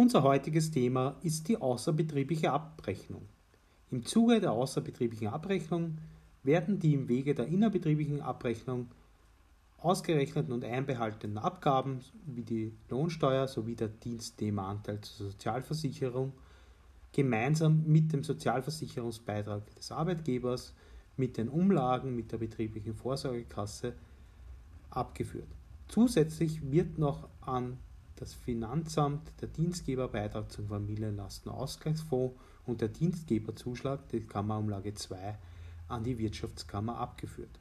Unser heutiges Thema ist die außerbetriebliche Abrechnung. Im Zuge der außerbetrieblichen Abrechnung werden die im Wege der innerbetrieblichen Abrechnung ausgerechneten und einbehaltenen Abgaben wie die Lohnsteuer sowie der Dienstnehmeranteil zur Sozialversicherung gemeinsam mit dem Sozialversicherungsbeitrag des Arbeitgebers, mit den Umlagen mit der betrieblichen Vorsorgekasse abgeführt. Zusätzlich wird noch an das Finanzamt der Dienstgeberbeitrag zum Familienlastenausgleichsfonds und der Dienstgeberzuschlag, die Kammerumlage 2, an die Wirtschaftskammer abgeführt.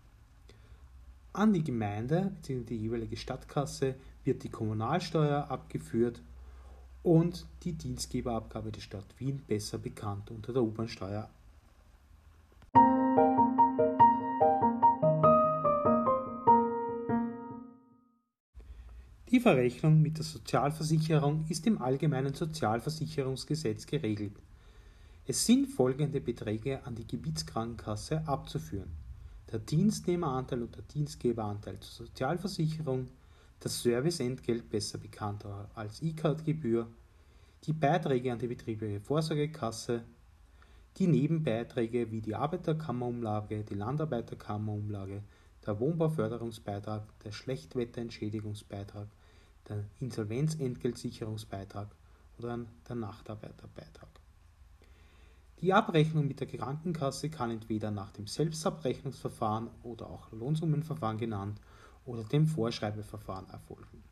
An die Gemeinde bzw. die jeweilige Stadtkasse wird die Kommunalsteuer abgeführt und die Dienstgeberabgabe der Stadt Wien, besser bekannt unter der U-Bahn-Steuer. Die Verrechnung mit der Sozialversicherung ist im Allgemeinen Sozialversicherungsgesetz geregelt. Es sind folgende Beträge an die Gebietskrankenkasse abzuführen der Dienstnehmeranteil und der Dienstgeberanteil zur Sozialversicherung, das Serviceentgelt, besser bekannt als E-Card-Gebühr, die Beiträge an die betriebliche Vorsorgekasse, die Nebenbeiträge wie die Arbeiterkammerumlage, die Landarbeiterkammerumlage, der Wohnbauförderungsbeitrag, der Schlechtwetterentschädigungsbeitrag, der Insolvenzentgeltsicherungsbeitrag oder der Nachtarbeiterbeitrag. Die Abrechnung mit der Krankenkasse kann entweder nach dem Selbstabrechnungsverfahren oder auch Lohnsummenverfahren genannt oder dem Vorschreibeverfahren erfolgen.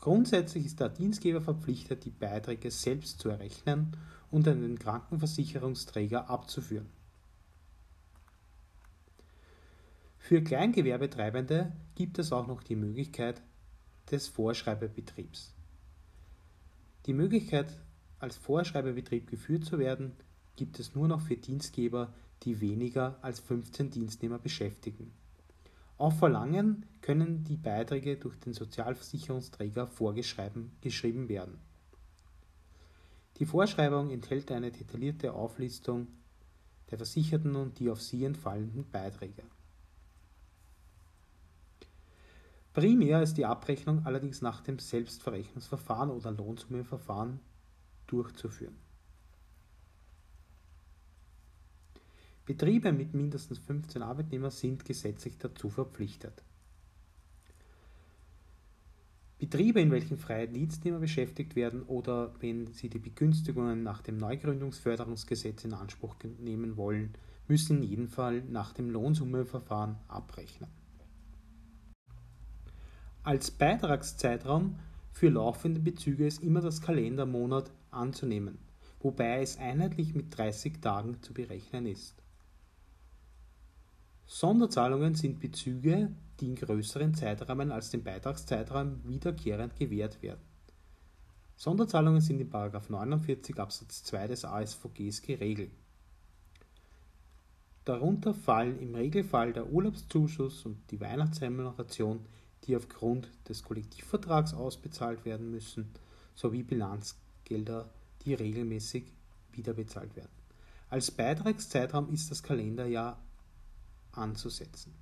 Grundsätzlich ist der Dienstgeber verpflichtet, die Beiträge selbst zu errechnen und an den Krankenversicherungsträger abzuführen. Für Kleingewerbetreibende gibt es auch noch die Möglichkeit des Vorschreibebetriebs. Die Möglichkeit als Vorschreiberbetrieb geführt zu werden, gibt es nur noch für Dienstgeber, die weniger als 15 Dienstnehmer beschäftigen. Auf Verlangen können die Beiträge durch den Sozialversicherungsträger vorgeschrieben werden. Die Vorschreibung enthält eine detaillierte Auflistung der Versicherten und die auf sie entfallenden Beiträge. Primär ist die Abrechnung allerdings nach dem Selbstverrechnungsverfahren oder Lohnsummenverfahren durchzuführen. Betriebe mit mindestens 15 Arbeitnehmern sind gesetzlich dazu verpflichtet. Betriebe, in welchen freie Dienstnehmer beschäftigt werden oder wenn sie die Begünstigungen nach dem Neugründungsförderungsgesetz in Anspruch nehmen wollen, müssen in jedem Fall nach dem Lohnsummenverfahren abrechnen. Als Beitragszeitraum für laufende Bezüge ist immer das Kalendermonat anzunehmen, wobei es einheitlich mit 30 Tagen zu berechnen ist. Sonderzahlungen sind Bezüge, die in größeren Zeitrahmen als den Beitragszeitraum wiederkehrend gewährt werden. Sonderzahlungen sind in 49 Absatz 2 des ASVGs geregelt. Darunter fallen im Regelfall der Urlaubszuschuss und die Weihnachtsremuneration, die aufgrund des Kollektivvertrags ausbezahlt werden müssen, sowie Bilanz Gelder, die regelmäßig wiederbezahlt werden. Als Beitragszeitraum ist das Kalenderjahr anzusetzen.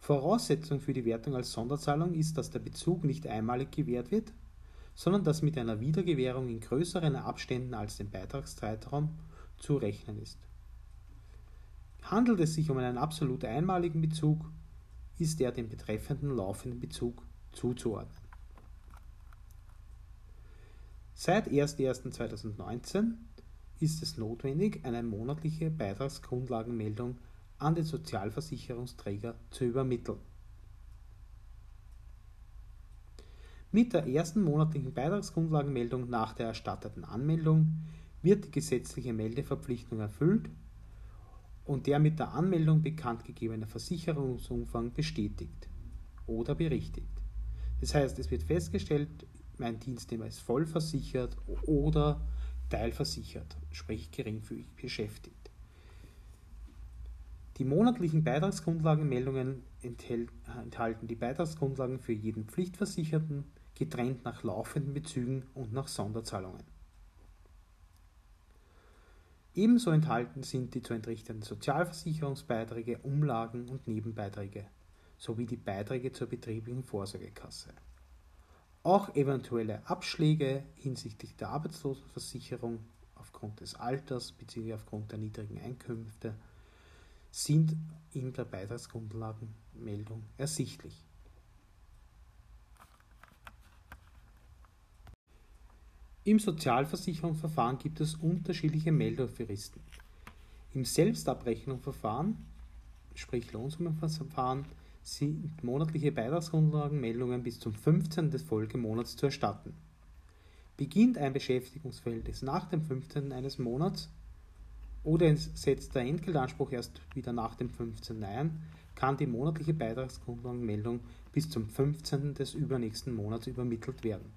Voraussetzung für die Wertung als Sonderzahlung ist, dass der Bezug nicht einmalig gewährt wird, sondern dass mit einer Wiedergewährung in größeren Abständen als dem Beitragszeitraum zu rechnen ist. Handelt es sich um einen absolut einmaligen Bezug, ist er dem betreffenden laufenden Bezug zuzuordnen. Seit 01.01.2019 ist es notwendig, eine monatliche Beitragsgrundlagenmeldung an den Sozialversicherungsträger zu übermitteln. Mit der ersten monatlichen Beitragsgrundlagenmeldung nach der erstatteten Anmeldung wird die gesetzliche Meldeverpflichtung erfüllt und der mit der Anmeldung bekannt gegebene Versicherungsumfang bestätigt oder berichtigt. Das heißt, es wird festgestellt, mein Dienstnehmer ist voll versichert oder teilversichert, sprich geringfügig beschäftigt. Die monatlichen Beitragsgrundlagenmeldungen enthalten die Beitragsgrundlagen für jeden Pflichtversicherten, getrennt nach laufenden Bezügen und nach Sonderzahlungen. Ebenso enthalten sind die zu entrichtenden Sozialversicherungsbeiträge, Umlagen und Nebenbeiträge sowie die Beiträge zur betrieblichen Vorsorgekasse. Auch eventuelle Abschläge hinsichtlich der Arbeitslosenversicherung aufgrund des Alters bzw. aufgrund der niedrigen Einkünfte sind in der Beitragsgrundlagenmeldung ersichtlich. Im Sozialversicherungsverfahren gibt es unterschiedliche Meldefristen. Im Selbstabrechnungsverfahren, sprich Lohnsummenverfahren, sind monatliche Beitragsgrundlagenmeldungen bis zum 15. des Folgemonats zu erstatten. Beginnt ein Beschäftigungsverhältnis nach dem 15. eines Monats oder setzt der Entgeltanspruch erst wieder nach dem 15. ein, kann die monatliche Beitragsgrundlagenmeldung bis zum 15. des übernächsten Monats übermittelt werden.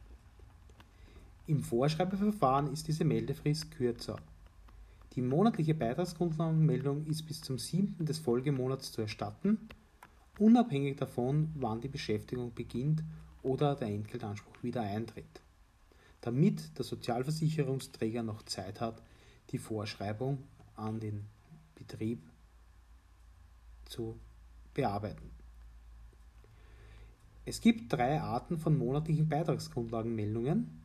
Im Vorschreibeverfahren ist diese Meldefrist kürzer. Die monatliche Beitragsgrundlagenmeldung ist bis zum 7. des Folgemonats zu erstatten, unabhängig davon, wann die Beschäftigung beginnt oder der Entgeltanspruch wieder eintritt, damit der Sozialversicherungsträger noch Zeit hat, die Vorschreibung an den Betrieb zu bearbeiten. Es gibt drei Arten von monatlichen Beitragsgrundlagenmeldungen.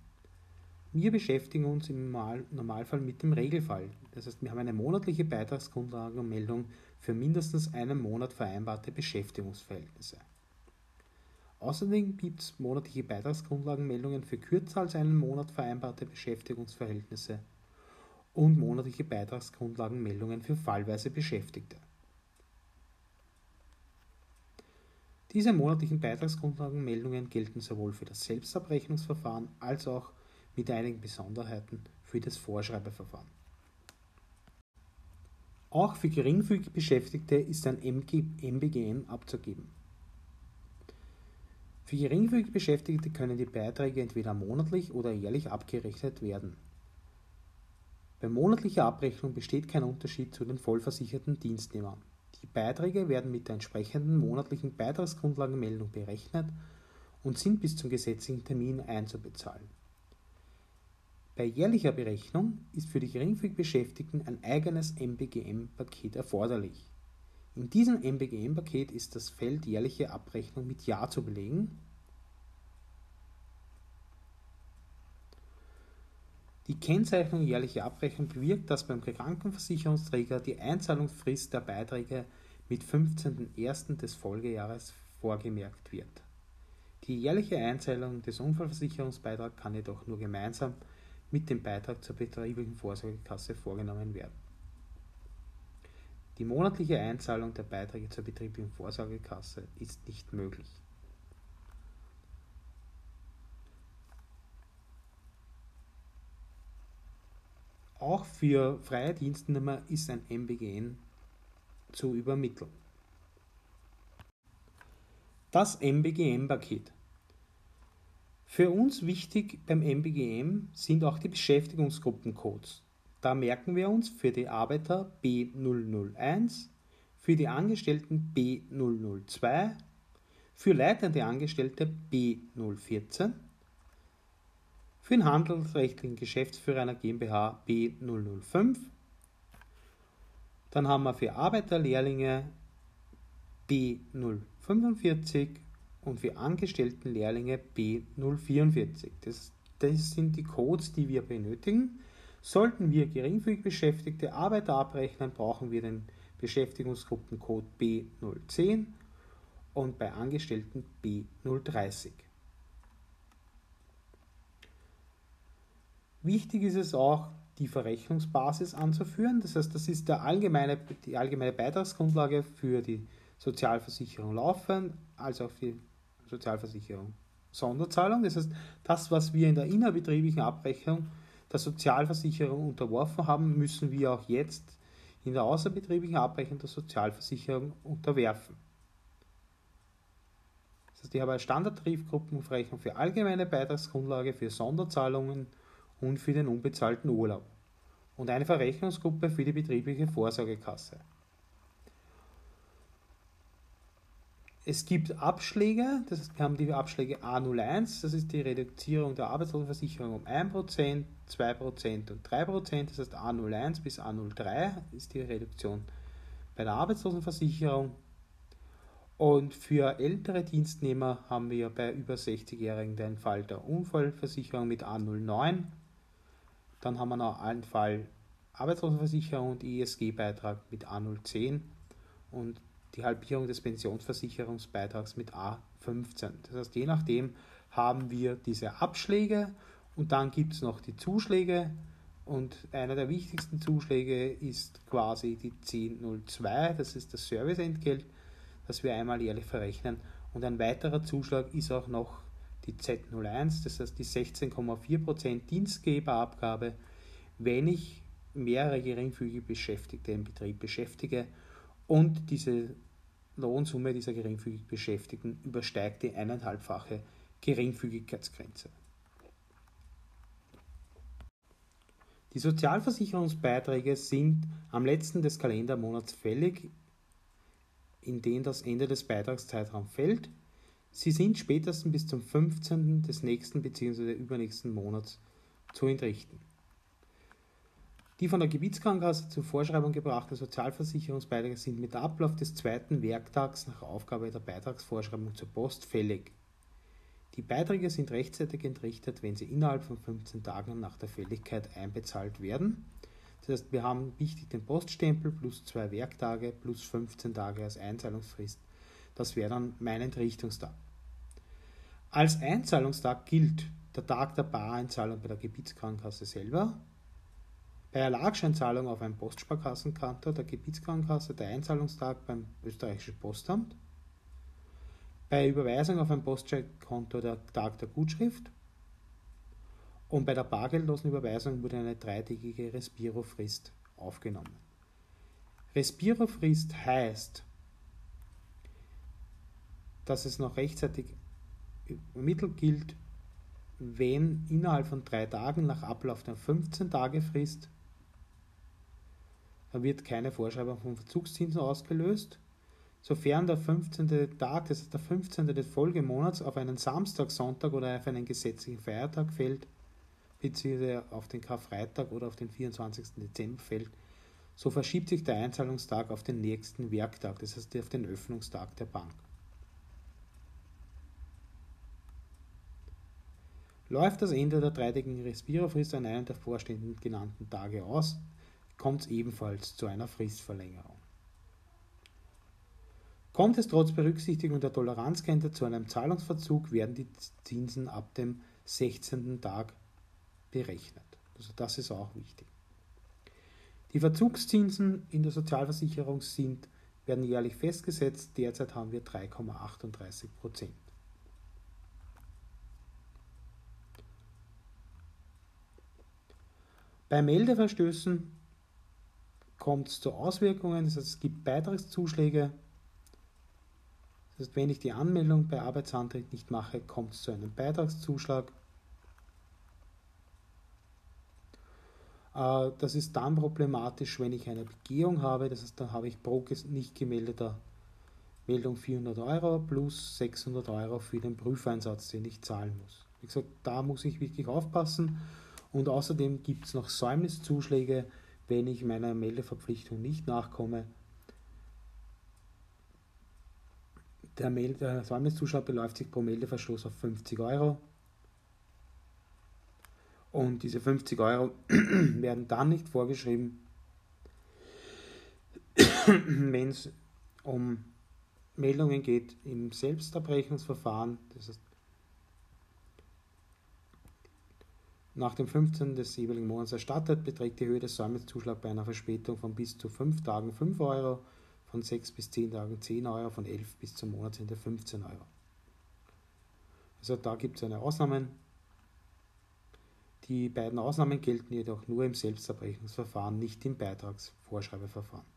Wir beschäftigen uns im Normalfall mit dem Regelfall. Das heißt, wir haben eine monatliche Beitragsgrundlagenmeldung für mindestens einen Monat vereinbarte Beschäftigungsverhältnisse. Außerdem gibt es monatliche Beitragsgrundlagenmeldungen für kürzer als einen Monat vereinbarte Beschäftigungsverhältnisse und monatliche Beitragsgrundlagenmeldungen für fallweise Beschäftigte. Diese monatlichen Beitragsgrundlagenmeldungen gelten sowohl für das Selbstabrechnungsverfahren als auch mit einigen Besonderheiten für das Vorschreibeverfahren. Auch für geringfügig Beschäftigte ist ein MBGM abzugeben. Für geringfügig Beschäftigte können die Beiträge entweder monatlich oder jährlich abgerechnet werden. Bei monatlicher Abrechnung besteht kein Unterschied zu den vollversicherten Dienstnehmern. Die Beiträge werden mit der entsprechenden monatlichen Beitragsgrundlagenmeldung berechnet und sind bis zum gesetzlichen Termin einzubezahlen. Bei jährlicher Berechnung ist für die geringfügig Beschäftigten ein eigenes MBGM-Paket erforderlich. In diesem MBGM-Paket ist das Feld jährliche Abrechnung mit Ja zu belegen Die Kennzeichnung jährliche Abrechnung bewirkt, dass beim Krankenversicherungsträger die Einzahlungsfrist der Beiträge mit 15.01. des Folgejahres vorgemerkt wird. Die jährliche Einzahlung des Unfallversicherungsbeitrags kann jedoch nur gemeinsam mit dem Beitrag zur betrieblichen Vorsorgekasse vorgenommen werden. Die monatliche Einzahlung der Beiträge zur betrieblichen Vorsorgekasse ist nicht möglich. Auch für freie Dienstnehmer ist ein MBGN zu übermitteln. Das MBGM-Paket. Für uns wichtig beim MBGM sind auch die Beschäftigungsgruppencodes. Da merken wir uns für die Arbeiter B001, für die Angestellten B002, für leitende Angestellte B014 für den handelsrechtlichen Geschäftsführer einer GmbH B005. Dann haben wir für Arbeiterlehrlinge B045 und für Angestelltenlehrlinge B044. Das, das sind die Codes, die wir benötigen. Sollten wir geringfügig beschäftigte Arbeiter abrechnen, brauchen wir den Beschäftigungsgruppencode B010 und bei Angestellten B030. Wichtig ist es auch, die Verrechnungsbasis anzuführen. Das heißt, das ist der allgemeine, die allgemeine Beitragsgrundlage für die Sozialversicherung laufend, als auch für Sozialversicherung Sonderzahlung. Das heißt, das, was wir in der innerbetrieblichen Abrechnung der Sozialversicherung unterworfen haben, müssen wir auch jetzt in der außerbetrieblichen Abrechnung der Sozialversicherung unterwerfen. Das heißt, ich habe eine Standardtarifgruppenverrechnung für allgemeine Beitragsgrundlage, für Sonderzahlungen und für den unbezahlten Urlaub und eine Verrechnungsgruppe für die betriebliche Vorsorgekasse. Es gibt Abschläge, das heißt, wir haben die Abschläge A01, das ist die Reduzierung der Arbeitslosenversicherung um 1%, 2% und 3%, das heißt A01 bis A03 ist die Reduktion bei der Arbeitslosenversicherung Und für ältere Dienstnehmer haben wir bei über 60-Jährigen den Fall der Unfallversicherung mit A09. Dann haben wir noch einen Fall Arbeitslosenversicherung und ESG-Beitrag mit A010 und die Halbierung des Pensionsversicherungsbeitrags mit A15. Das heißt, je nachdem haben wir diese Abschläge und dann gibt es noch die Zuschläge und einer der wichtigsten Zuschläge ist quasi die 1002, das ist das Serviceentgelt, das wir einmal jährlich verrechnen. Und ein weiterer Zuschlag ist auch noch die Z01, das heißt die 16,4% Dienstgeberabgabe, wenn ich mehrere geringfügige Beschäftigte im Betrieb beschäftige und diese Lohnsumme dieser geringfügig Beschäftigten übersteigt die eineinhalbfache Geringfügigkeitsgrenze. Die Sozialversicherungsbeiträge sind am letzten des Kalendermonats fällig, in den das Ende des Beitragszeitraums fällt. Sie sind spätestens bis zum 15. des nächsten bzw. übernächsten Monats zu entrichten. Die von der Gebietskrankenkasse zur Vorschreibung gebrachten Sozialversicherungsbeiträge sind mit Ablauf des zweiten Werktags nach Aufgabe der Beitragsvorschreibung zur Post fällig. Die Beiträge sind rechtzeitig entrichtet, wenn sie innerhalb von 15 Tagen nach der Fälligkeit einbezahlt werden. Das heißt, wir haben wichtig den Poststempel plus zwei Werktage plus 15 Tage als Einzahlungsfrist. Das wäre dann mein Entrichtungstag. Als Einzahlungstag gilt der Tag der Bareinzahlung bei der Gebietskrankenkasse selber. Bei Erlagscheinzahlung auf ein Postsparkassenkonto der Gebietskrankenkasse der Einzahlungstag beim österreichischen Postamt bei Überweisung auf ein Postcheckkonto der Tag der Gutschrift und bei der bargeldlosen Überweisung wurde eine dreitägige Respiro-Frist aufgenommen. Respiro-Frist heißt, dass es noch rechtzeitig ermittelt gilt, wenn innerhalb von drei Tagen nach Ablauf der 15-Tage-Frist wird keine Vorschreibung von Verzugszinsen ausgelöst sofern der 15. Tag, das ist der 15. des Folgemonats, auf einen Samstag, Sonntag oder auf einen gesetzlichen Feiertag fällt, beziehungsweise auf den Karfreitag oder auf den 24. Dezember fällt, so verschiebt sich der Einzahlungstag auf den nächsten Werktag, das heißt auf den Öffnungstag der Bank. Läuft das Ende der dreitägigen Respirofrist an einem der vorstehenden genannten Tage aus, kommt es ebenfalls zu einer Fristverlängerung. Kommt es trotz Berücksichtigung der Toleranzgrenze zu einem Zahlungsverzug, werden die Zinsen ab dem 16. Tag berechnet. Also das ist auch wichtig. Die Verzugszinsen in der Sozialversicherung sind, werden jährlich festgesetzt. Derzeit haben wir 3,38 Prozent. Bei Meldeverstößen kommt es zu Auswirkungen, das heißt, es gibt Beitragszuschläge das heißt, wenn ich die Anmeldung bei Arbeitsantritt nicht mache, kommt es zu einem Beitragszuschlag. Äh, das ist dann problematisch, wenn ich eine Begehung habe. Das heißt, dann habe ich pro nicht gemeldeter Meldung 400 Euro plus 600 Euro für den Prüfeinsatz, den ich zahlen muss. Wie gesagt, da muss ich wirklich aufpassen. Und außerdem gibt es noch Säumniszuschläge, wenn ich meiner Meldeverpflichtung nicht nachkomme. Der, Mail, der Säumniszuschlag beläuft sich pro Meldeverstoß auf 50 Euro. Und diese 50 Euro werden dann nicht vorgeschrieben, wenn es um Meldungen geht im Selbstabrechnungsverfahren. Das heißt, nach dem 15. des jeweiligen Monats erstattet, beträgt die Höhe des Säumniszuschlags bei einer Verspätung von bis zu 5 Tagen 5 Euro von 6 bis 10 Tagen 10 Euro, von 11 bis zum Monatsende 15 Euro. Also da gibt es eine Ausnahmen. Die beiden Ausnahmen gelten jedoch nur im Selbsterbrechungsverfahren, nicht im Beitragsvorschreibeverfahren.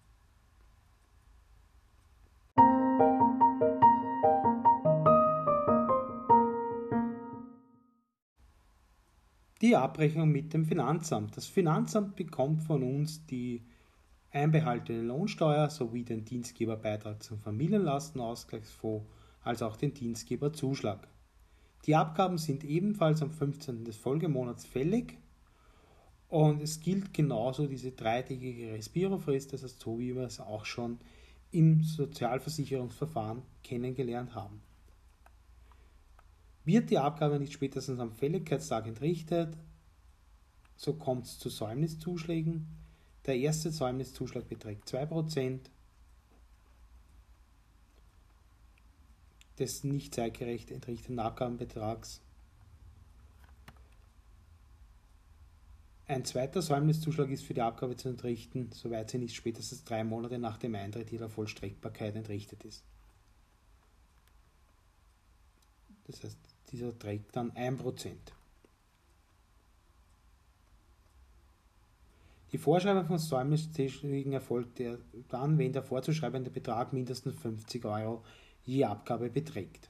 Die Abrechnung mit dem Finanzamt. Das Finanzamt bekommt von uns die einbehaltene Lohnsteuer sowie den Dienstgeberbeitrag zum Familienlastenausgleichsfonds als auch den Dienstgeberzuschlag. Die Abgaben sind ebenfalls am 15. des Folgemonats fällig und es gilt genauso diese dreitägige Respirofrist, das heißt so wie wir es auch schon im Sozialversicherungsverfahren kennengelernt haben. Wird die Abgabe nicht spätestens am Fälligkeitstag entrichtet, so kommt es zu Säumniszuschlägen. Der erste Säumniszuschlag beträgt 2% des nicht zeitgerecht entrichteten Abgabenbetrags. Ein zweiter Säumniszuschlag ist für die Abgabe zu entrichten, soweit sie nicht spätestens drei Monate nach dem Eintritt ihrer Vollstreckbarkeit entrichtet ist. Das heißt, dieser trägt dann 1%. Die Vorschreibung von Säumniszuschlägen erfolgt dann, wenn der vorzuschreibende Betrag mindestens 50 Euro je Abgabe beträgt.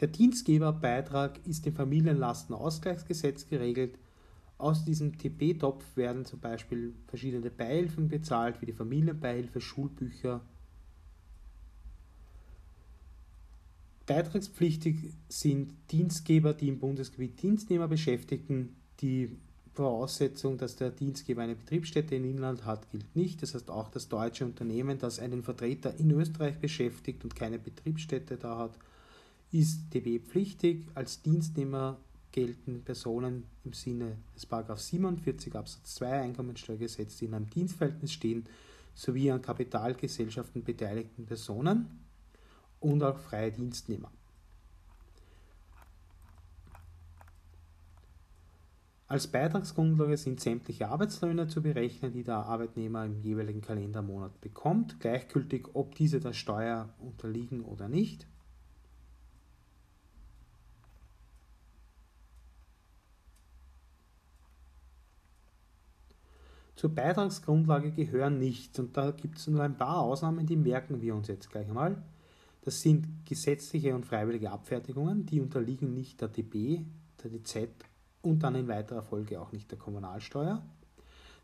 Der Dienstgeberbeitrag ist im Familienlastenausgleichsgesetz geregelt. Aus diesem TP-Topf werden zum Beispiel verschiedene Beihilfen bezahlt, wie die Familienbeihilfe, Schulbücher. Beitragspflichtig sind Dienstgeber, die im Bundesgebiet Dienstnehmer beschäftigen. Die Voraussetzung, dass der Dienstgeber eine Betriebsstätte in Inland hat, gilt nicht. Das heißt, auch das deutsche Unternehmen, das einen Vertreter in Österreich beschäftigt und keine Betriebsstätte da hat, ist DB-pflichtig. Als Dienstnehmer gelten Personen im Sinne des 47 Absatz 2 Einkommensteuergesetz, die in einem Dienstverhältnis stehen, sowie an Kapitalgesellschaften beteiligten Personen und auch freie Dienstnehmer. Als Beitragsgrundlage sind sämtliche Arbeitslöhne zu berechnen, die der Arbeitnehmer im jeweiligen Kalendermonat bekommt, gleichgültig ob diese der Steuer unterliegen oder nicht. Zur Beitragsgrundlage gehören nicht, und da gibt es nur ein paar Ausnahmen, die merken wir uns jetzt gleich einmal. Das sind gesetzliche und freiwillige Abfertigungen, die unterliegen nicht der DB, der DZ und dann in weiterer Folge auch nicht der Kommunalsteuer.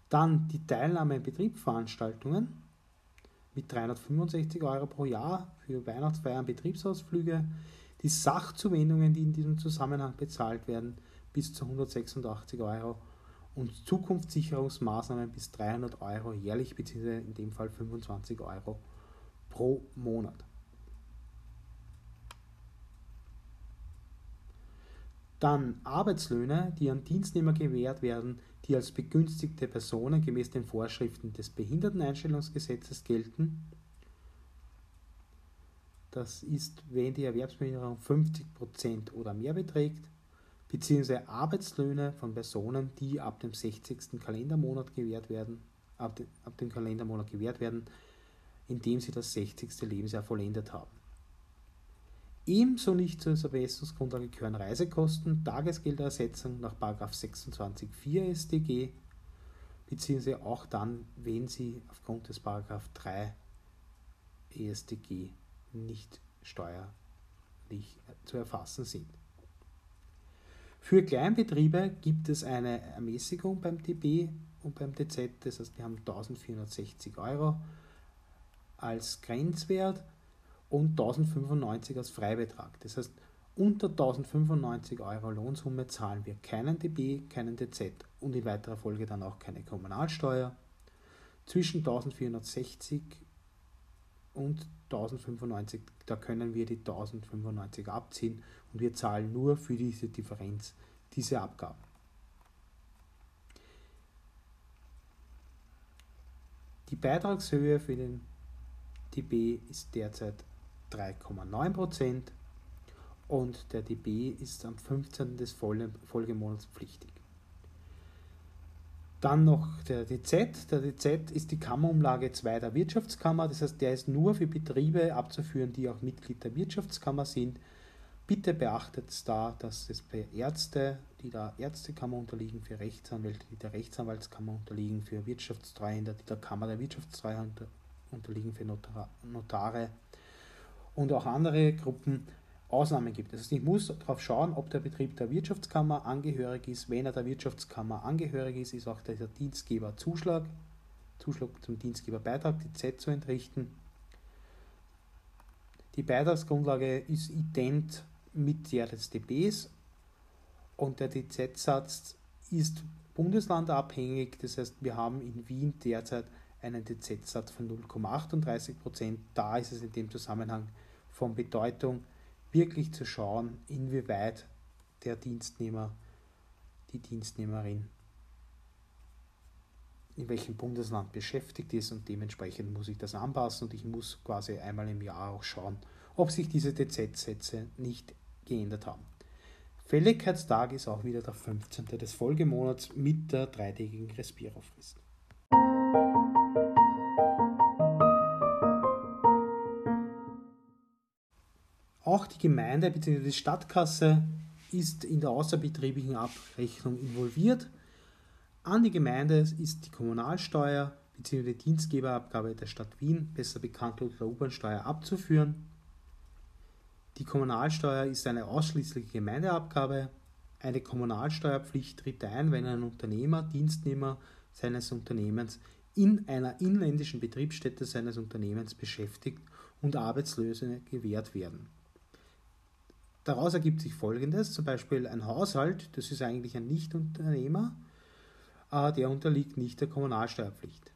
Dann die Teilnahme in Betriebsveranstaltungen mit 365 Euro pro Jahr für Weihnachtsfeiern, Betriebsausflüge, die Sachzuwendungen, die in diesem Zusammenhang bezahlt werden, bis zu 186 Euro und Zukunftssicherungsmaßnahmen bis 300 Euro jährlich bzw. in dem Fall 25 Euro pro Monat. Dann Arbeitslöhne, die an Dienstnehmer gewährt werden, die als begünstigte Personen gemäß den Vorschriften des Behinderteneinstellungsgesetzes gelten. Das ist, wenn die Erwerbsbehinderung 50% oder mehr beträgt beziehungsweise Arbeitslöhne von Personen, die ab dem 60. Kalendermonat gewährt werden, ab, de, ab dem Kalendermonat gewährt werden, indem sie das 60. Lebensjahr vollendet haben. Ebenso nicht zur Vermessungsgrundlage gehören Reisekosten, Tagesgeldersetzung nach 26.4 StG, beziehungsweise auch dann, wenn sie aufgrund des 3 EStG nicht steuerlich zu erfassen sind. Für Kleinbetriebe gibt es eine Ermäßigung beim DB und beim DZ, das heißt, wir haben 1460 Euro als Grenzwert und 1095 als Freibetrag. Das heißt, unter 1095 Euro Lohnsumme zahlen wir keinen DB, keinen DZ und in weiterer Folge dann auch keine Kommunalsteuer. Zwischen 1460 und 1095, da können wir die 1095 abziehen und wir zahlen nur für diese Differenz diese Abgaben. Die Beitragshöhe für den DB ist derzeit 3,9% und der DB ist am 15. des Folgemonats pflichtig. Dann noch der DZ. Der DZ ist die Kammerumlage 2 der Wirtschaftskammer. Das heißt, der ist nur für Betriebe abzuführen, die auch Mitglied der Wirtschaftskammer sind. Bitte beachtet da, dass es bei Ärzte, die der Ärztekammer unterliegen, für Rechtsanwälte, die der Rechtsanwaltskammer unterliegen, für Wirtschaftstreuhänder, die der Kammer der Wirtschaftstreuhänder unterliegen, für Notare und auch andere Gruppen Ausnahmen gibt. Heißt, ich muss darauf schauen, ob der Betrieb der Wirtschaftskammer angehörig ist. Wenn er der Wirtschaftskammer angehörig ist, ist auch der Dienstgeber Zuschlag, zum Dienstgeberbeitrag, die Z zu entrichten. Die Beitragsgrundlage ist ident mit der des DBs und der DZ-Satz ist bundeslandabhängig. Das heißt, wir haben in Wien derzeit einen DZ-Satz von 0,38 Prozent. Da ist es in dem Zusammenhang von Bedeutung, wirklich zu schauen, inwieweit der Dienstnehmer, die Dienstnehmerin in welchem Bundesland beschäftigt ist und dementsprechend muss ich das anpassen und ich muss quasi einmal im Jahr auch schauen, ob sich diese DZ-Sätze nicht geändert haben. Fälligkeitstag ist auch wieder der 15. des Folgemonats mit der dreitägigen Respirofrist. Auch die Gemeinde bzw. die Stadtkasse ist in der außerbetrieblichen Abrechnung involviert. An die Gemeinde ist die Kommunalsteuer bzw. die Dienstgeberabgabe der Stadt Wien, besser bekannt unter U-Bahn-Steuer, abzuführen. Die Kommunalsteuer ist eine ausschließliche Gemeindeabgabe. Eine Kommunalsteuerpflicht tritt ein, wenn ein Unternehmer, Dienstnehmer seines Unternehmens in einer inländischen Betriebsstätte seines Unternehmens beschäftigt und Arbeitslöse gewährt werden. Daraus ergibt sich Folgendes, zum Beispiel ein Haushalt, das ist eigentlich ein Nichtunternehmer, der unterliegt nicht der Kommunalsteuerpflicht.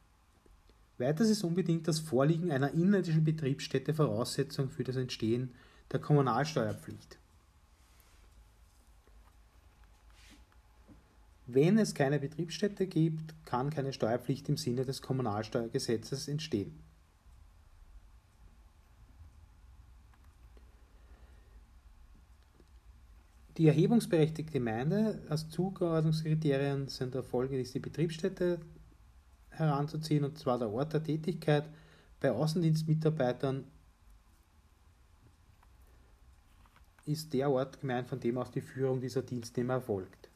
Weiters ist unbedingt das Vorliegen einer inländischen Betriebsstätte Voraussetzung für das Entstehen der Kommunalsteuerpflicht. Wenn es keine Betriebsstätte gibt, kann keine Steuerpflicht im Sinne des Kommunalsteuergesetzes entstehen. Die erhebungsberechtigte Gemeinde als Zugeordnungskriterien sind der Folge, ist die Betriebsstätte heranzuziehen, und zwar der Ort der Tätigkeit. Bei Außendienstmitarbeitern ist der Ort gemeint, von dem aus die Führung dieser Dienstnehmer erfolgt.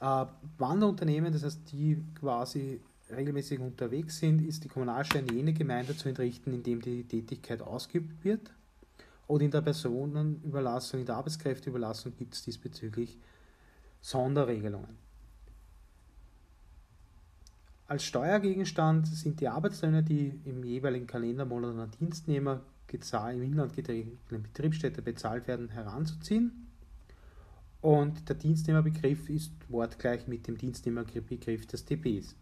Äh, Wanderunternehmen, das heißt die quasi regelmäßig unterwegs sind, ist die Kommunalsteuer in jene Gemeinde zu entrichten, in dem die Tätigkeit ausgeübt wird oder in der Personenüberlassung, in der Arbeitskräfteüberlassung gibt es diesbezüglich Sonderregelungen. Als Steuergegenstand sind die Arbeitslöhne, die im jeweiligen Kalendermonat an Dienstnehmer im Inland getragenen Betriebsstätte bezahlt werden, heranzuziehen. Und der Dienstnehmerbegriff ist wortgleich mit dem Dienstnehmerbegriff des DPs.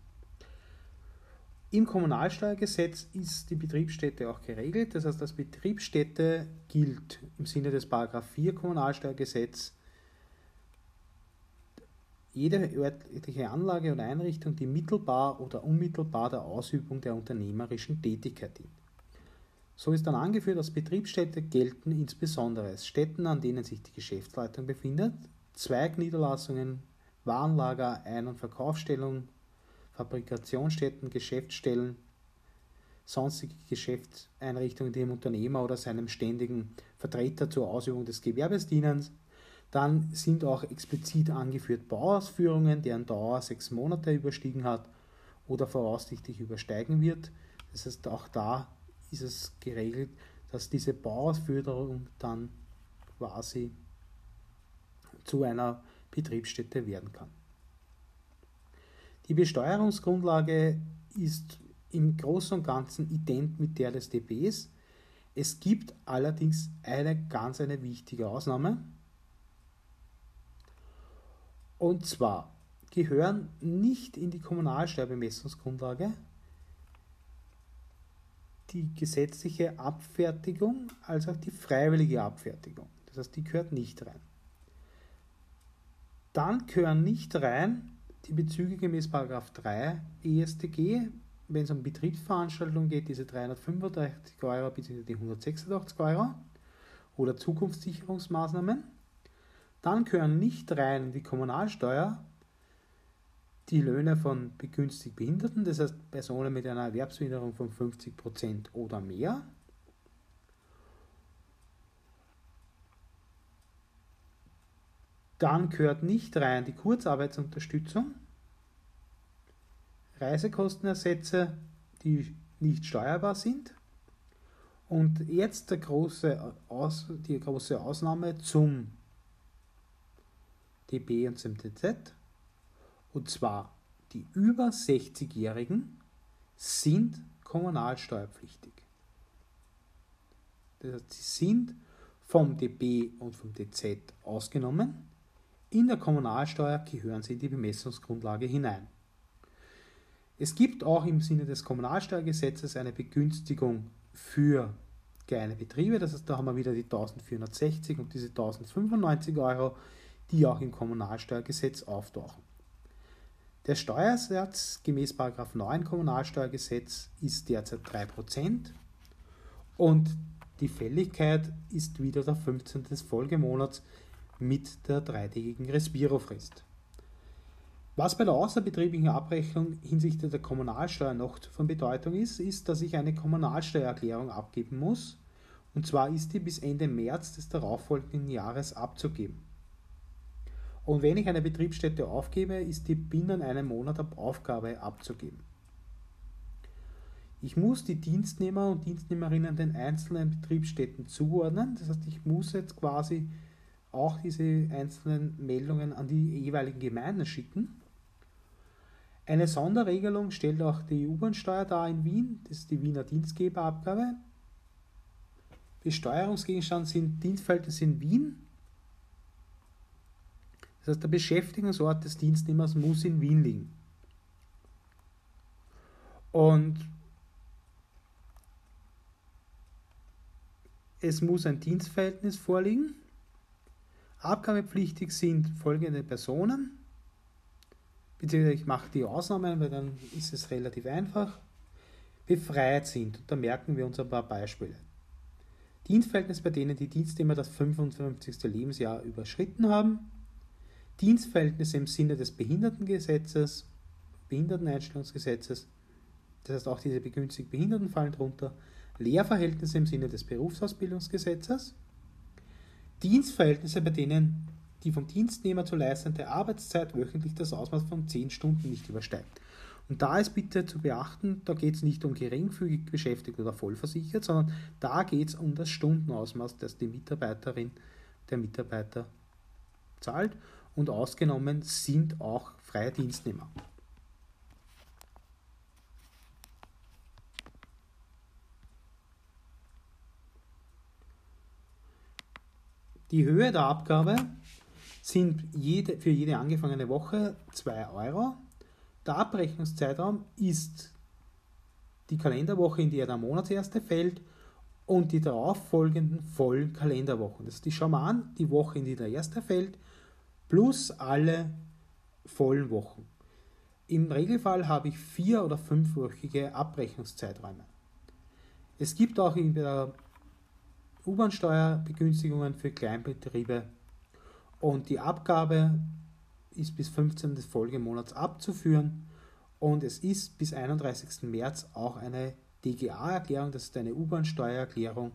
Im Kommunalsteuergesetz ist die Betriebsstätte auch geregelt. Das heißt, als Betriebsstätte gilt im Sinne des Paragraph 4 Kommunalsteuergesetz jede örtliche Anlage oder Einrichtung, die mittelbar oder unmittelbar der Ausübung der unternehmerischen Tätigkeit dient. So ist dann angeführt, als Betriebsstätte gelten insbesondere Städten, an denen sich die Geschäftsleitung befindet, Zweigniederlassungen, Warenlager, Ein- und Verkaufsstellung, Fabrikationsstätten, Geschäftsstellen, sonstige Geschäftseinrichtungen, die dem Unternehmer oder seinem ständigen Vertreter zur Ausübung des Gewerbes dienen. Dann sind auch explizit angeführt Bauausführungen, deren Dauer sechs Monate überstiegen hat oder voraussichtlich übersteigen wird. Das heißt, auch da ist es geregelt, dass diese Bauausführung dann quasi zu einer Betriebsstätte werden kann. Die Besteuerungsgrundlage ist im Großen und Ganzen ident mit der des DBs. Es gibt allerdings eine ganz eine wichtige Ausnahme. Und zwar gehören nicht in die Kommunalsteuerbemessungsgrundlage die gesetzliche Abfertigung als auch die freiwillige Abfertigung. Das heißt, die gehört nicht rein. Dann gehören nicht rein die Bezüge gemäß 3 EStG, wenn es um Betriebsveranstaltungen geht, diese 385 Euro bzw. die 186 Euro oder Zukunftssicherungsmaßnahmen. Dann gehören nicht rein die Kommunalsteuer, die Löhne von begünstigt Behinderten, das heißt Personen mit einer Erwerbsminderung von 50% oder mehr. Dann gehört nicht rein die Kurzarbeitsunterstützung, Reisekostenersätze, die nicht steuerbar sind. Und jetzt der große Aus, die große Ausnahme zum DB und zum DZ. Und zwar die über 60-Jährigen sind kommunalsteuerpflichtig. Das heißt, sie sind vom DB und vom DZ ausgenommen. In der Kommunalsteuer gehören sie in die Bemessungsgrundlage hinein. Es gibt auch im Sinne des Kommunalsteuergesetzes eine Begünstigung für kleine Betriebe. Das heißt, da haben wir wieder die 1460 und diese 1095 Euro, die auch im Kommunalsteuergesetz auftauchen. Der Steuersatz gemäß 9 Kommunalsteuergesetz ist derzeit 3% und die Fälligkeit ist wieder der 15. des Folgemonats mit der dreitägigen Respirofrist. Was bei der außerbetrieblichen Abrechnung hinsichtlich der Kommunalsteuer noch von Bedeutung ist, ist, dass ich eine Kommunalsteuererklärung abgeben muss. Und zwar ist die bis Ende März des darauffolgenden Jahres abzugeben. Und wenn ich eine Betriebsstätte aufgebe, ist die binnen einem Monat ab Aufgabe abzugeben. Ich muss die Dienstnehmer und Dienstnehmerinnen den einzelnen Betriebsstätten zuordnen. Das heißt, ich muss jetzt quasi auch diese einzelnen Meldungen an die jeweiligen Gemeinden schicken. Eine Sonderregelung stellt auch die U-Bahn-Steuer dar in Wien, das ist die Wiener Dienstgeberabgabe. Besteuerungsgegenstand sind Dienstverhältnisse in Wien. Das heißt, der Beschäftigungsort des Dienstnehmers muss in Wien liegen. Und es muss ein Dienstverhältnis vorliegen. Abgabepflichtig sind folgende Personen beziehungsweise ich mache die Ausnahmen, weil dann ist es relativ einfach, befreit sind. Und da merken wir uns ein paar Beispiele. Dienstverhältnis, bei denen die Dienstnehmer das 55. Lebensjahr überschritten haben. Dienstverhältnisse im Sinne des Behindertengesetzes, Behinderteneinstellungsgesetzes, das heißt auch diese begünstigten Behinderten fallen drunter. Lehrverhältnisse im Sinne des Berufsausbildungsgesetzes. Dienstverhältnisse, bei denen die vom Dienstnehmer zu leistende Arbeitszeit wöchentlich das Ausmaß von 10 Stunden nicht übersteigt. Und da ist bitte zu beachten, da geht es nicht um geringfügig beschäftigt oder vollversichert, sondern da geht es um das Stundenausmaß, das die Mitarbeiterin, der Mitarbeiter zahlt. Und ausgenommen sind auch freie Dienstnehmer. Die Höhe der Abgabe sind jede, für jede angefangene Woche 2 Euro. Der Abrechnungszeitraum ist die Kalenderwoche, in der der Monatserste fällt und die darauffolgenden vollen Kalenderwochen. Das ist die schauen wir an, die Woche, in die der erste fällt, plus alle vollen Wochen. Im Regelfall habe ich vier- oder fünfwöchige Abrechnungszeiträume. Es gibt auch in der U-Bahn-Steuer Begünstigungen für Kleinbetriebe und die Abgabe ist bis 15. des Folgemonats abzuführen und es ist bis 31. März auch eine DGA-Erklärung, das ist eine U-Bahn-Steuererklärung,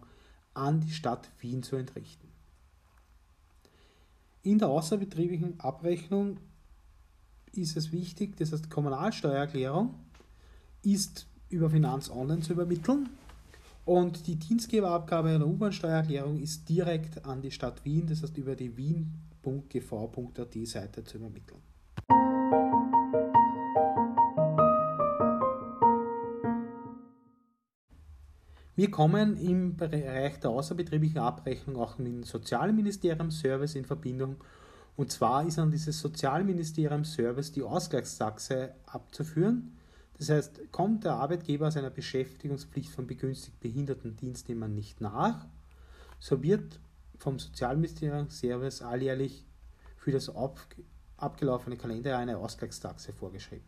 an die Stadt Wien zu entrichten. In der außerbetrieblichen Abrechnung ist es wichtig, das heißt, die Kommunalsteuererklärung ist über Finanz Online zu übermitteln und die Dienstgeberabgabe der U-Bahn-Steuererklärung ist direkt an die Stadt Wien, das heißt über die Wien www.gv.at Seite zu übermitteln. Wir kommen im Bereich der außerbetrieblichen Abrechnung auch mit dem Sozialministerium-Service in Verbindung. Und zwar ist an dieses Sozialministerium-Service die Ausgleichstaxe abzuführen. Das heißt, kommt der Arbeitgeber seiner Beschäftigungspflicht von begünstigt behinderten Dienstnehmern nicht nach, so wird vom Sozialministerium Service alljährlich für das ab, abgelaufene Kalenderjahr eine Ausgleichstaxe vorgeschrieben.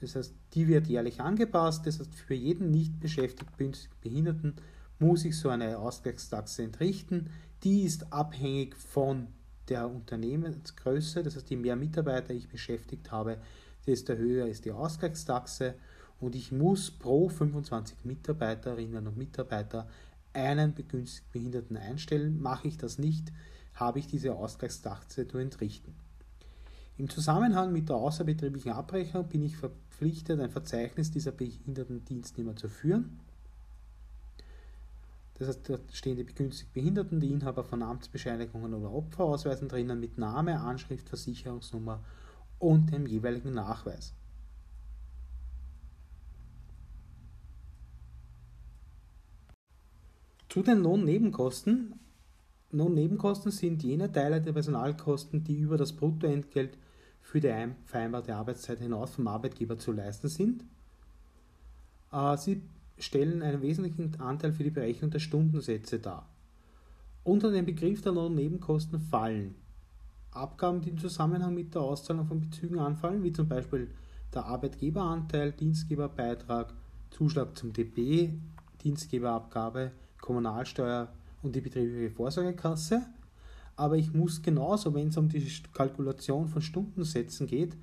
Das heißt, die wird jährlich angepasst. Das heißt, für jeden nicht beschäftigten Behinderten muss ich so eine Ausgleichstaxe entrichten. Die ist abhängig von der Unternehmensgröße. Das heißt, je mehr Mitarbeiter ich beschäftigt habe, desto höher ist die Ausgleichstaxe. Und ich muss pro 25 Mitarbeiterinnen und Mitarbeiter einen begünstigten Behinderten einstellen. Mache ich das nicht, habe ich diese Ausgleichstaxe zu entrichten. Im Zusammenhang mit der außerbetrieblichen Abrechnung bin ich verpflichtet, ein Verzeichnis dieser behinderten Dienstnehmer zu führen. Das heißt, dort stehen die begünstigten Behinderten, die Inhaber von Amtsbescheinigungen oder Opferausweisen drinnen mit Name, Anschrift, Versicherungsnummer und dem jeweiligen Nachweis. Zu den Lohnnebenkosten. Lohnnebenkosten sind jene Teile der Personalkosten, die über das Bruttoentgelt für die vereinbarte Arbeitszeit hinaus vom Arbeitgeber zu leisten sind. Äh, sie stellen einen wesentlichen Anteil für die Berechnung der Stundensätze dar. Unter den Begriff der Lohnnebenkosten fallen Abgaben, die im Zusammenhang mit der Auszahlung von Bezügen anfallen, wie zum Beispiel der Arbeitgeberanteil, Dienstgeberbeitrag, Zuschlag zum DB, Dienstgeberabgabe, Kommunalsteuer und die betriebliche Vorsorgekasse. Aber ich muss genauso, wenn es um die Kalkulation von Stundensätzen geht,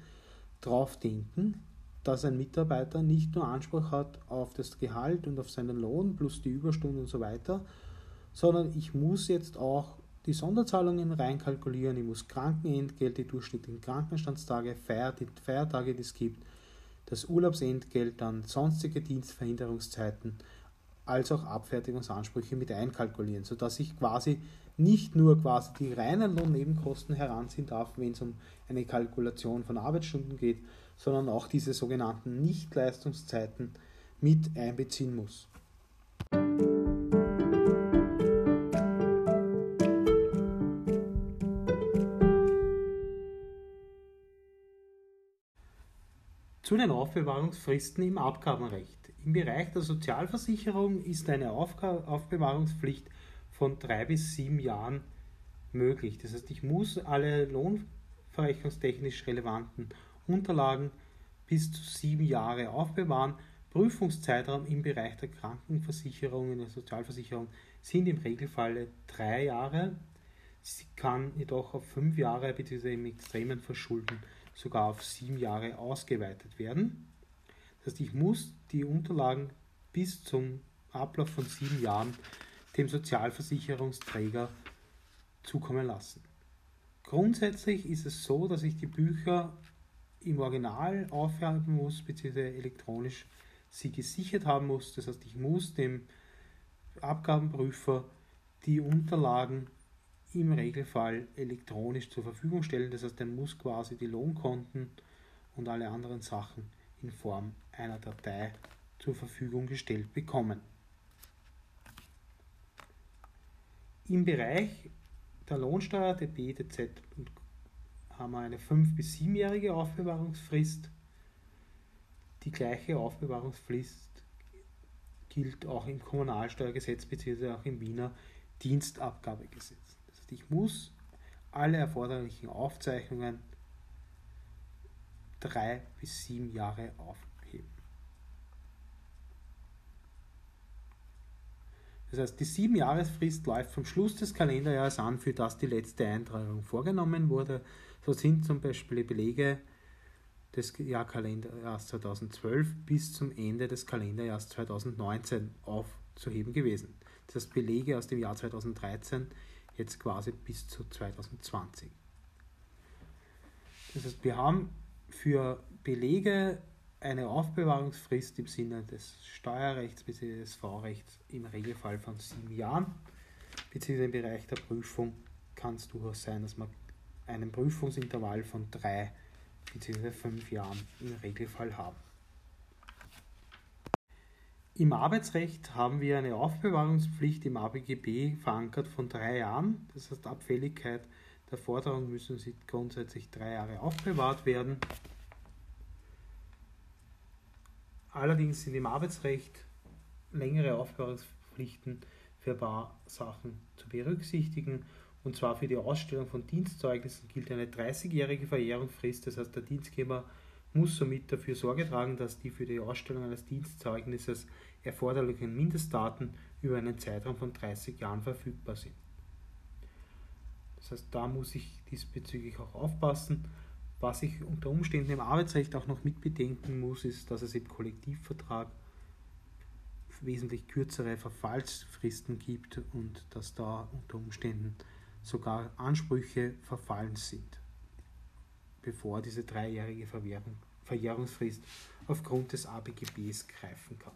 darauf denken, dass ein Mitarbeiter nicht nur Anspruch hat auf das Gehalt und auf seinen Lohn plus die Überstunden und so weiter, sondern ich muss jetzt auch die Sonderzahlungen reinkalkulieren, ich muss Krankenentgelt, die durchschnittlichen Krankenstandstage, Feiertage, die es gibt, das Urlaubsentgelt, dann sonstige Dienstverhinderungszeiten, als auch Abfertigungsansprüche mit einkalkulieren, sodass ich quasi nicht nur quasi die reinen Lohnnebenkosten heranziehen darf, wenn es um eine Kalkulation von Arbeitsstunden geht, sondern auch diese sogenannten Nichtleistungszeiten mit einbeziehen muss. Zu den Aufbewahrungsfristen im Abgabenrecht. Im Bereich der Sozialversicherung ist eine Aufbewahrungspflicht von drei bis sieben Jahren möglich. Das heißt, ich muss alle lohnverrechnungstechnisch relevanten Unterlagen bis zu sieben Jahre aufbewahren. Prüfungszeitraum im Bereich der Krankenversicherung, in der Sozialversicherung sind im Regelfall drei Jahre. Sie kann jedoch auf fünf Jahre bzw. im extremen Verschulden sogar auf sieben Jahre ausgeweitet werden. Das heißt, ich muss die Unterlagen bis zum Ablauf von sieben Jahren dem Sozialversicherungsträger zukommen lassen. Grundsätzlich ist es so, dass ich die Bücher im Original aufheben muss, beziehungsweise elektronisch sie gesichert haben muss. Das heißt, ich muss dem Abgabenprüfer die Unterlagen im Regelfall elektronisch zur Verfügung stellen. Das heißt, er muss quasi die Lohnkonten und alle anderen Sachen in Form einer Datei zur Verfügung gestellt bekommen. Im Bereich der Lohnsteuer, der BTZ haben wir eine 5- bis 7-jährige Aufbewahrungsfrist. Die gleiche Aufbewahrungsfrist gilt auch im Kommunalsteuergesetz bzw. auch im Wiener Dienstabgabegesetz. Ich muss alle erforderlichen Aufzeichnungen drei bis sieben Jahre aufheben. Das heißt, die sieben Jahresfrist läuft vom Schluss des Kalenderjahres an, für das die letzte Eintragung vorgenommen wurde. So sind zum Beispiel Belege des Jahrkalenderjahres 2012 bis zum Ende des Kalenderjahres 2019 aufzuheben gewesen. Das heißt, Belege aus dem Jahr 2013 jetzt quasi bis zu 2020. Das heißt, wir haben für Belege eine Aufbewahrungsfrist im Sinne des Steuerrechts bzw. des V-Rechts im Regelfall von sieben Jahren, beziehungsweise im Bereich der Prüfung kann es durchaus sein, dass man einen Prüfungsintervall von drei bzw. fünf Jahren im Regelfall haben. Im Arbeitsrecht haben wir eine Aufbewahrungspflicht im ABGB verankert von drei Jahren. Das heißt, Abfälligkeit der Forderung müssen sie grundsätzlich drei Jahre aufbewahrt werden. Allerdings sind im Arbeitsrecht längere Aufbewahrungspflichten für ein zu berücksichtigen. Und zwar für die Ausstellung von Dienstzeugnissen gilt eine 30-jährige Verjährungsfrist. Das heißt, der Dienstgeber muss somit dafür Sorge tragen, dass die für die Ausstellung eines Dienstzeugnisses erforderlichen Mindestdaten über einen Zeitraum von 30 Jahren verfügbar sind. Das heißt, da muss ich diesbezüglich auch aufpassen. Was ich unter Umständen im Arbeitsrecht auch noch mitbedenken muss, ist, dass es im Kollektivvertrag wesentlich kürzere Verfallsfristen gibt und dass da unter Umständen sogar Ansprüche verfallen sind, bevor diese dreijährige Verjährungsfrist aufgrund des ABGBs greifen kann.